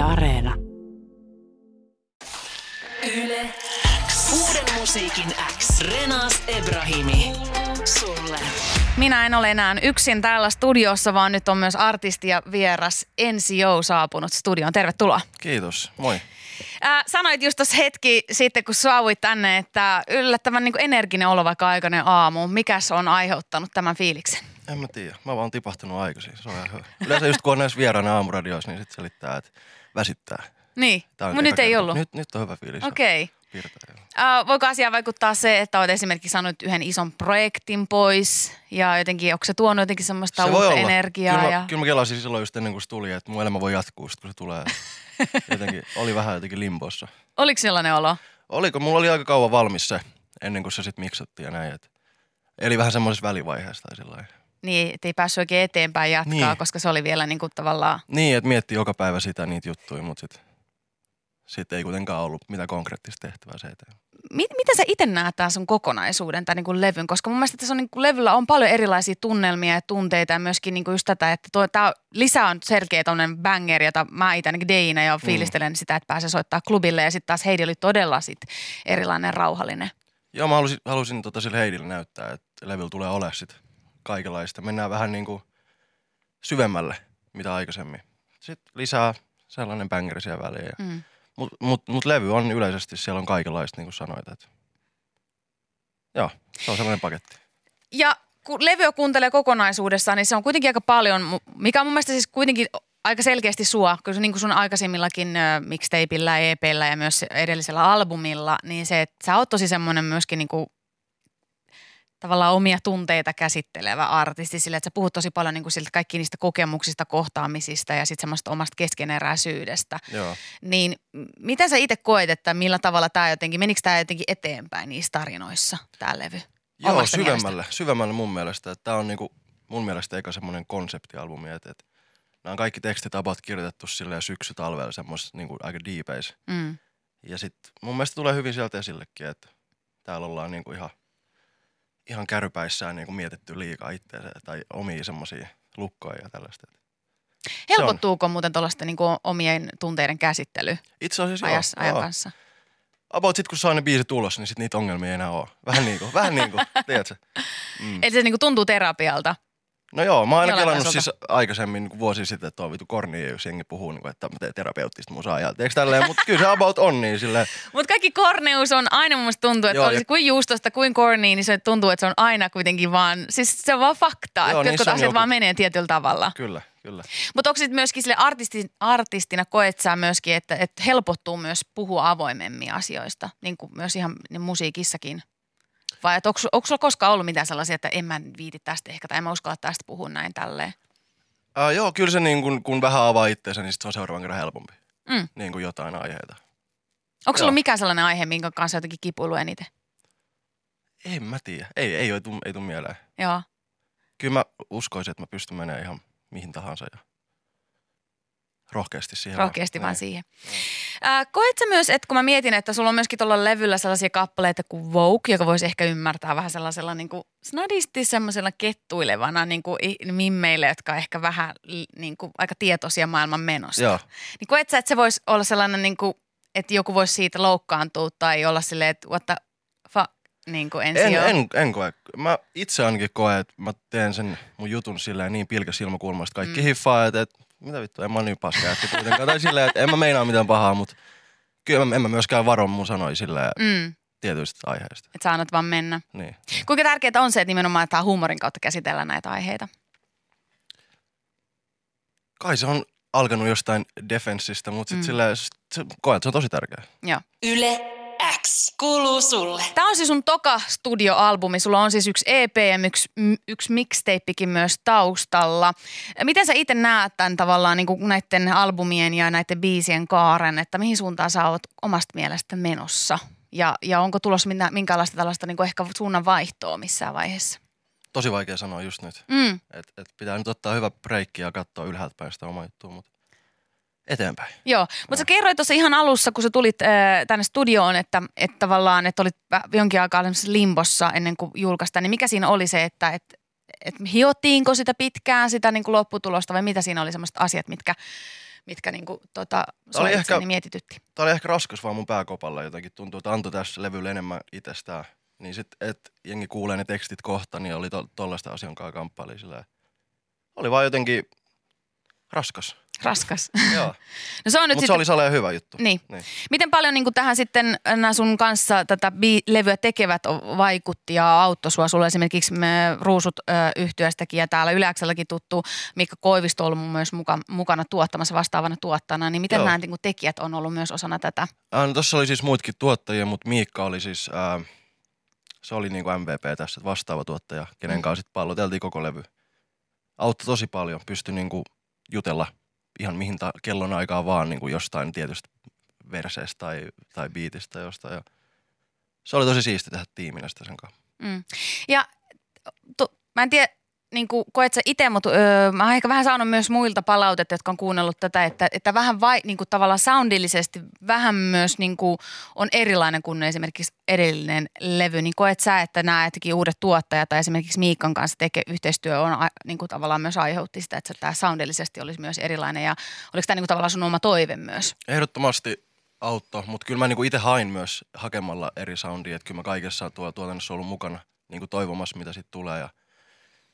Yle Areena. Yle X. Uuden musiikin X. Renas Ebrahimi. Sulle. Minä en ole enää yksin täällä studiossa, vaan nyt on myös artisti ja vieras NCO saapunut studioon. Tervetuloa. Kiitos, moi. Ää, sanoit just tuossa hetki sitten, kun saavuit tänne, että yllättävän niin energinen olo vaikka aikainen aamu. Mikäs on aiheuttanut tämän fiiliksen? En mä tiedä, mä oon vaan tipahtunut aikaisin, se on ihan hyvä. Yleensä just kun on näissä vieraana aamuradioissa, niin sit selittää, että väsyttää. Niin, mutta nyt ei ollut. Nyt, nyt on hyvä fiilis. Okei. Okay. Äh, voiko asiaan vaikuttaa se, että olet esimerkiksi saanut yhden ison projektin pois ja jotenkin, onko se tuonut jotenkin semmoista Se voi uutta olla. energiaa? Kyllä mä, ja... kyllä mä kelasin silloin just ennen kuin se tuli, että mun elämä voi jatkuu sit, kun se tulee. jotenkin, oli vähän jotenkin limbossa. Oliko sellainen olo? Oliko, mulla oli aika kauan valmis se, ennen kuin se sitten miksattiin ja näin. Et, eli vähän semmoisessa välivaiheessa tai sillä lailla. Niin, et ei päässyt oikein eteenpäin jatkaa, Niin. koska se oli vielä niin kuin tavallaan... Niin, että miettii joka päivä sitä niitä juttuja, mutta sitten sit ei kuitenkaan ollut mitään konkreettista tehtävää se eteen. Mit, miten sä itse näet tämän sun kokonaisuuden, tämän niin kuin levyn? Koska mun mielestä tässä on niin kuin levyllä on paljon erilaisia tunnelmia ja tunteita ja myöskin niin kuin just tätä, että tuo, tää lisää on selkeä tommonen banger, jota mä itse ainakin Deina ja fiilistelen sitä, että pääsee soittaa klubille ja sitten taas Heidi oli todella sit erilainen rauhallinen. Joo, mä halusin, halusin tota sille Heidille näyttää, että levyllä tulee olemaan sit kaikenlaista. Mennään vähän niin kuin syvemmälle, mitä aikaisemmin. Sitten lisää sellainen bängeri siellä väliin. Mm. mut, mut, mut, levy on yleisesti, siellä on kaikenlaista, niin kuin sanoit. Että. Joo, se on sellainen paketti. Ja kun levyä kuuntelee kokonaisuudessaan, niin se on kuitenkin aika paljon, mikä on mun mielestä siis kuitenkin aika selkeästi sua, kun niin kuin sun aikaisemmillakin mixtapeillä, EPllä ja myös edellisellä albumilla, niin se, että sä oot tosi semmoinen myöskin niin kuin tavallaan omia tunteita käsittelevä artisti sillä, että sä puhut tosi paljon niin kuin siltä kaikki niistä kokemuksista, kohtaamisista ja sitten semmoista omasta keskeneräisyydestä. Joo. Niin mitä sä itse koet, että millä tavalla tämä jotenkin, menikö tämä jotenkin eteenpäin niissä tarinoissa, tämä levy? Joo, Omasta syvemmälle, syvemmälle mun mielestä. Tämä on niinku, mun mielestä eka semmoinen konseptialbumi, että, että nämä on kaikki tekstit about kirjoitettu silleen syksy-talvella semmoisessa niinku aika deepeis. Mm. Ja sitten mun mielestä tulee hyvin sieltä esillekin, että täällä ollaan niinku ihan, ihan kärpäissään niinku mietitty liikaa itseänsä tai omia semmoisia lukkoja ja tällaista. Helpottuuko muuten tuollaista niin omien tunteiden käsittely Itse asiassa ajas, joo, ajan joo. kanssa? About sit kun saa ne biisit ulos, niin sit niitä ongelmia ei enää ole. Vähän niinku, vähän niinku, tiedätkö? Mm. Eli se niin tuntuu terapialta. No joo, mä oon aina kelannut siis aikaisemmin niin vuosi sitten, että on vitu korni, jos jengi puhuu, niin kuin, että mä teen terapeuttista musaa ja tiedätkö tälleen, mutta kyllä se about on niin silleen. Mutta kaikki korneus on aina mun mielestä tuntuu, että Joo, olisi ja- kuin juustosta, kuin corny, niin se tuntuu, että se on aina kuitenkin vaan, siis se on vaan faktaa, Joo, että niin jotkut asiat joku- vaan menee tietyllä tavalla. Kyllä, kyllä. Mutta onko sitten myöskin sille artisti, artistina koet sä myöskin, että, että helpottuu myös puhua avoimemmin asioista, niin kuin myös ihan niin musiikissakin? Vai että onko, onko sulla koskaan ollut mitään sellaisia, että en mä viiti tästä ehkä, tai en mä uskalla tästä puhua näin tälleen? Uh, joo, kyllä se niin kun, kun vähän avaa itseensä, niin sit se on seuraavan kerran helpompi. Mm. Niin kuin jotain aiheita. Onko sulla mikään sellainen aihe, minkä kanssa jotenkin kipuilu eniten? En mä tiedä. Ei, ei, ei, tuu, ei tuu mieleen. Joo. Kyllä mä uskoisin, että mä pystyn menemään ihan mihin tahansa ja rohkeasti siihen. Rohkeasti vaan Niin. siihen. Äh, koet sä myös, että kun mä mietin, että sulla on myöskin tuolla levyllä sellaisia kappaleita kuin Vogue, joka voisi ehkä ymmärtää vähän sellaisella niin kuin snadisti semmoisella kettuilevana niin kuin mimmeille, jotka on ehkä vähän niin kuin aika tietoisia maailman menosta. Joo. Niin koet sä, että se voisi olla sellainen, niin kuin, että joku voisi siitä loukkaantua tai olla silleen, että what the fuck, niin kuin ensi En, jo. en, en koe. Mä itse ainakin koen, että mä teen sen mun jutun silleen niin pilkäs ilmakulmasta. Kaikki mm. hiffaa, että, että mitä vittu, en mä niin paska jätkä kuitenkaan. tai silleen, että en mä meinaa mitään pahaa, mutta kyllä mä, en mä myöskään varo mun sanoja silleen Mm, tietyistä aiheista. että sä annat vaan mennä. Niin. Kuinka tärkeää on se, että nimenomaan että huumorin kautta käsitellään näitä aiheita? Kai se on alkanut jostain defenssistä, mutta sitten Mm. silleen, koen, että se on tosi tärkeää. Joo. Yle X. Kuuluu sulle. Tämä on siis sun toka studioalbumi. Sulla on siis yksi EP ja yksi, yksi mixtapekin myös taustalla. Miten sä itse näet tämän tavallaan niin kuin näiden albumien ja näiden biisien kaaren, että mihin suuntaan sä oot omasta mielestä menossa? Ja, ja onko tulossa minä, minkälaista tällaista niin kuin ehkä suunnan vaihtoa missään vaiheessa? Tosi vaikea sanoa just nyt. Mm, Et, et pitää nyt ottaa hyvä breikki ja katsoa ylhäältä päin sitä omaa juttua, mutta eteenpäin. joo, mutta sä kerroit tuossa ihan alussa, kun sä tulit äh, tänne studioon, että, että tavallaan, että olit jonkin aikaa limbossa ennen kuin julkaista, niin mikä siinä oli se, että, että, että hiottiinko sitä pitkään, sitä niin kuin lopputulosta vai mitä siinä oli semmoiset asiat, mitkä, mitkä niinku, tota, Tää oli ehkä- mietitytti. Tää oli ehkä raskas vaan mun pääkopalle jotenkin. Tuntuu, että antoi tässä levylle enemmän itsestään. Niin sit, et jengi kuulee ne tekstit kohta, niin oli to, tollaista asian kanssa kamppaili silleen. Oli vaan jotenkin raskas. Raskas. Joo. No se on nyt Mutta se oli saleen hyvä juttu. niin. Niin. Miten paljon niin tähän sitten nämä sun kanssa tätä levyä tekevät vaikutti ja auttoi sua? Sulla esimerkiksi me Ruusut ö, yhtyöstäkin ja täällä Yleäkselläkin tuttu Mikko Koivisto on ollut myös muka, mukana tuottamassa vastaavana tuottajana. Niin miten Joo. nämä niin tekijät on ollut myös osana tätä? Äh, no tossa oli siis muitakin tuottajia, mutta Miikka oli siis, ää, se oli niinku MVP tässä, vastaava tuottaja, kenen Mm. kanssa sitten palloteltiin koko levy. Auttoi tosi paljon, pystyi niinku jutella ihan mihin ta- kellon aikaa vaan niinku jostain tietystä verseestä tai, tai biitistä tai jostain. Ja se oli tosi siisti tehdä tiiminä sitä sen kanssa. Mm. Ja tu, mä en tiedä, niin kuin koet sä itse, mutta öö, mä oon ehkä vähän saanut myös muilta palautetta, jotka on kuunnellut tätä, että, että vähän vai, niin kuin tavallaan soundillisesti vähän myös niin kuin on erilainen kuin esimerkiksi edellinen levy. Niin koet sä, että nämä jotenkin uudet tuottajat tai esimerkiksi Miikan kanssa teke, yhteistyö on niin kuin tavallaan myös aiheutti sitä, että tämä soundillisesti olisi myös erilainen ja oliko tämä niin kuin tavallaan sun oma toive myös? Ehdottomasti auttoi, mutta kyllä mä niinku itse hain myös hakemalla eri soundia, että kyllä mä kaikessa tuo tuotannossa ollut mukana niinku toivomassa, mitä sitten tulee ja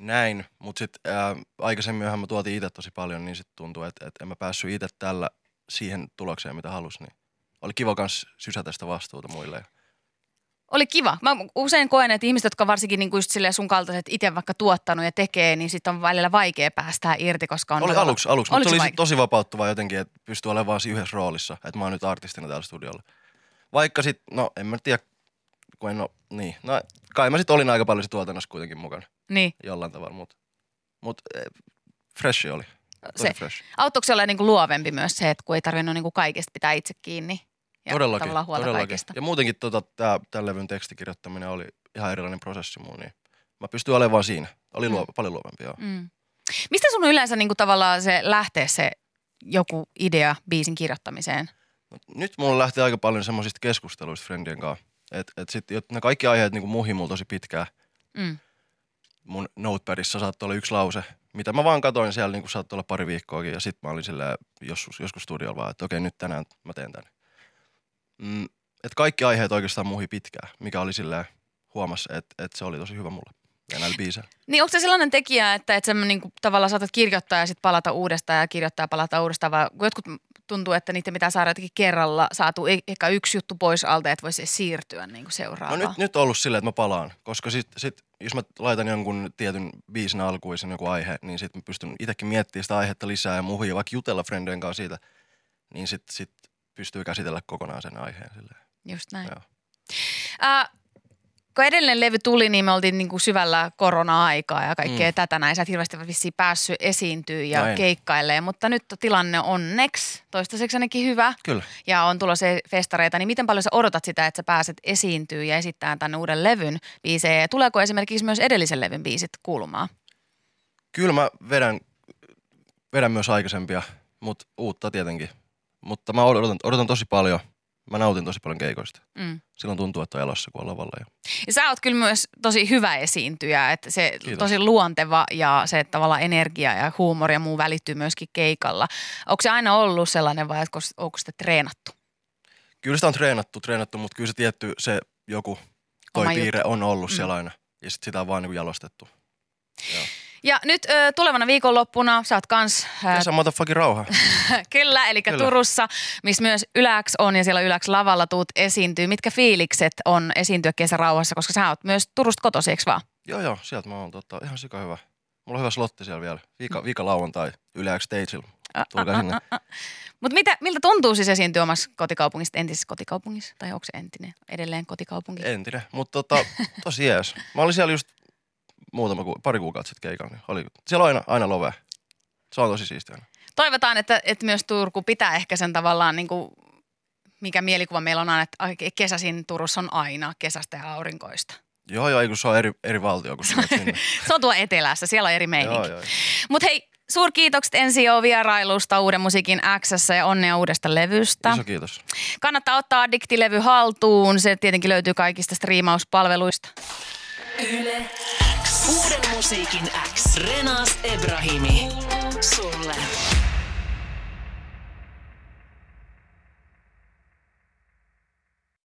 näin. Mutta sitten aikaisemminhan mä tuotiin itse tosi paljon, niin sitten tuntuu, että et en mä päässyt itse tällä siihen tulokseen, mitä halusin. Niin oli kiva kans sysätä sitä vastuuta muille. Oli kiva. Mä usein koen, että ihmiset, jotka varsinkin niin kuin just sun kaltaiset itse vaikka tuottanut ja tekee, niin sitten on välillä vaikea päästää irti, koska on... oli todella- aluksi, aluksi mutta se oli tosi vapauttavaa jotenkin, että pystyy olemaan yhdessä roolissa, että mä oon nyt artistina täällä studiolla. Vaikka sitten, no en mä tiedä, kun en oo, niin. No kai mä sitten olin aika paljon se tuotannossa kuitenkin mukana. Niin. jollain tavalla, mutta mut, eh, fresh oli. Tosi Se. fresh. Auttoiko se olla niin kuin luovempi myös se, että kun ei tarvinnut niin kuin kaikesta pitää itse kiinni ja todellakin, tavallaan huolta todellakin. kaikesta? Ja muutenkin tota, tää, tämän levyn tekstikirjoittaminen oli ihan erilainen prosessi mun, niin mä pystyin olemaan vaan siinä. Oli Mm. luo, paljon luovempi, joo. Mm. Mistä sun yleensä niin kuin tavallaan se lähtee se joku idea biisin kirjoittamiseen? No, nyt mulla lähti aika paljon semmoisista keskusteluista friendien kanssa. Et, et sit, ne kaikki aiheet niin muhi mulla tosi pitkään. Mm. Mun notepadissa saattoi olla yksi lause, mitä mä vaan katoin siellä, niin saattoi olla pari viikkoakin. Ja sitten mä olin silleen joskus, joskus studiolla vaan, että okei, nyt tänään mä teen tän. Mm, et kaikki aiheet oikeastaan muhi pitkään, mikä oli silleen, huomas, että et se oli tosi hyvä mulle. Ja näillä biiseillä. Niin onko se sellainen tekijä, että, että sä niin kuin tavallaan saatat kirjoittaa ja sitten palata uudestaan ja kirjoittaa ja palata uudestaan, vai jotkut tuntuu, että niitä pitää saada jotenkin kerralla saatu e- ehkä yksi juttu pois alta, että voisi siirtyä niin kuin No seuraavaan. nyt, nyt on ollut silleen, että mä palaan, koska sit, sit, jos mä laitan jonkun tietyn biisin alkuisen joku aihe, niin sit mä pystyn itsekin miettimään sitä aihetta lisää ja muhia, vaikka jutella friendien kanssa siitä, niin sit, sit pystyy käsitellä kokonaan sen aiheen silleen. Just näin. Joo. Äh, kun edellinen levy tuli, niin me oltiin niinku syvällä korona-aikaa ja kaikkea mm. Tätä näin. Sä et hirveästi vissiin päässyt esiintyä ja No en. keikkailemaan, mutta nyt tilanne on onneksi toistaiseksi ainakin hyvä Kyllä. ja on tulossa festareita. Niin miten paljon sä odotat sitä, että sä pääset esiintyä ja esittämään tänne uuden levyn biisejä? Ja tuleeko esimerkiksi myös edellisen levyn biisit kuulumaan? Kyllä mä vedän, vedän myös aikaisempia, mutta uutta tietenkin. Mutta mä odotan, odotan tosi paljon. Mä nautin tosi paljon keikoista. Mm. Silloin tuntuu, että on elossa, kun on lavalla. Ja... Ja sä oot kyllä myös tosi hyvä esiintyjä, että se Kiitos. tosi luonteva ja se että tavallaan energia ja huumori ja muu välittyy myöskin keikalla. Onko se aina ollut sellainen vai onko, onko sitä treenattu? Kyllä sitä on treenattu, treenattu, mutta kyllä se tietty se joku toi Oma piirre on ollut Mm. mm. siellä aina. Ja sit sitä on vaan niin jalostettu. Joo. Ja nyt ö, tulevana viikonloppuna sä oot kans, ö, Kesä motherfucking rauha. kyllä, eli Kyllä. Turussa, missä myös Yläks on ja siellä Yläks lavalla tuut esiintyy. Mitkä fiilikset on esiintyä kesärauhassa, koska sä oot myös Turusta kotosi, eikö vaan? joo joo, sieltä mä oon tota, ihan sika hyvä. Mulla on hyvä slotti siellä vielä. Viika, viika lauantai X Stageilla. Tulkaa sinne. Mutta mitä, miltä tuntuu siis esiintyä omassa kotikaupungissa, entisessä kotikaupungissa? Tai onko se entinen edelleen kotikaupunki? Entinen, mutta tota, tosi jees. Mä olin siellä just muutama ku, pari kuukautta sitten keikalla. Niin oli, siellä on aina, aina love. Se on tosi siistiä. Toivotaan, että, että myös Turku pitää ehkä sen tavallaan niin kuin, mikä mielikuva meillä on aina, että kesäsin Turussa on aina kesästä ja aurinkoista. Joo joo, kun se on eri, eri valtio, menet sinne. Se on tuo etelässä, siellä on eri meininki. joo, joo. Mutta hei, suurkiitokset NCO vierailusta Uuden musiikin Xssä ja onnea uudesta levystä. Iso kiitos. Kannattaa ottaa Addiktilevy haltuun, se tietenkin löytyy kaikista striimauspalveluista. Yle X. Uuden musiikin X. Renas Ebrahimi. Sulle.